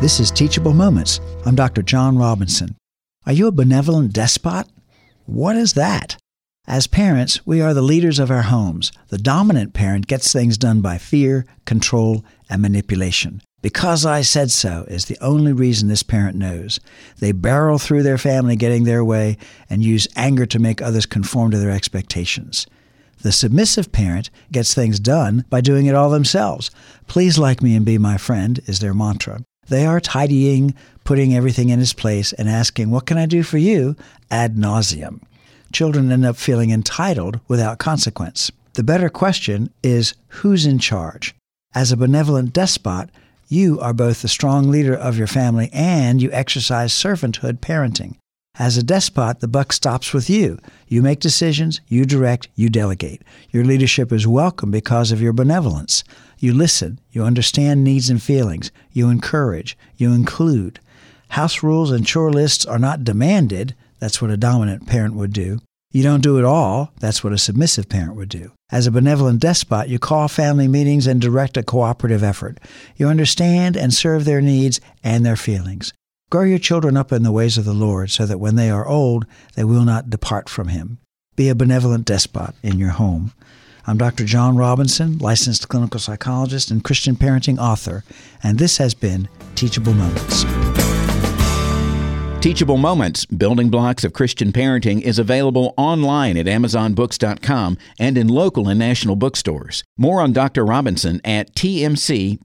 This is Teachable Moments. I'm Dr. John Robinson. Are you a benevolent despot? What is that? As parents, we are the leaders of our homes. The dominant parent gets things done by fear, control, and manipulation. Because I said so is the only reason this parent knows. They barrel through their family getting their way and use anger to make others conform to their expectations. The submissive parent gets things done by doing it all themselves. Please like me and be my friend is their mantra. They are tidying, putting everything in its place, and asking, What can I do for you? ad nauseum. Children end up feeling entitled without consequence. The better question is who's in charge? As a benevolent despot, you are both the strong leader of your family and you exercise servanthood parenting. As a despot, the buck stops with you. You make decisions, you direct, you delegate. Your leadership is welcome because of your benevolence. You listen, you understand needs and feelings, you encourage, you include. House rules and chore lists are not demanded, that's what a dominant parent would do. You don't do it all, that's what a submissive parent would do. As a benevolent despot, you call family meetings and direct a cooperative effort. You understand and serve their needs and their feelings. Grow your children up in the ways of the Lord so that when they are old, they will not depart from him. Be a benevolent despot in your home. I'm Dr. John Robinson, licensed clinical psychologist and Christian parenting author, and this has been Teachable Moments. Teachable Moments, Building Blocks of Christian Parenting, is available online at AmazonBooks.com and in local and national bookstores. More on Dr. Robinson at tmcpinc.com.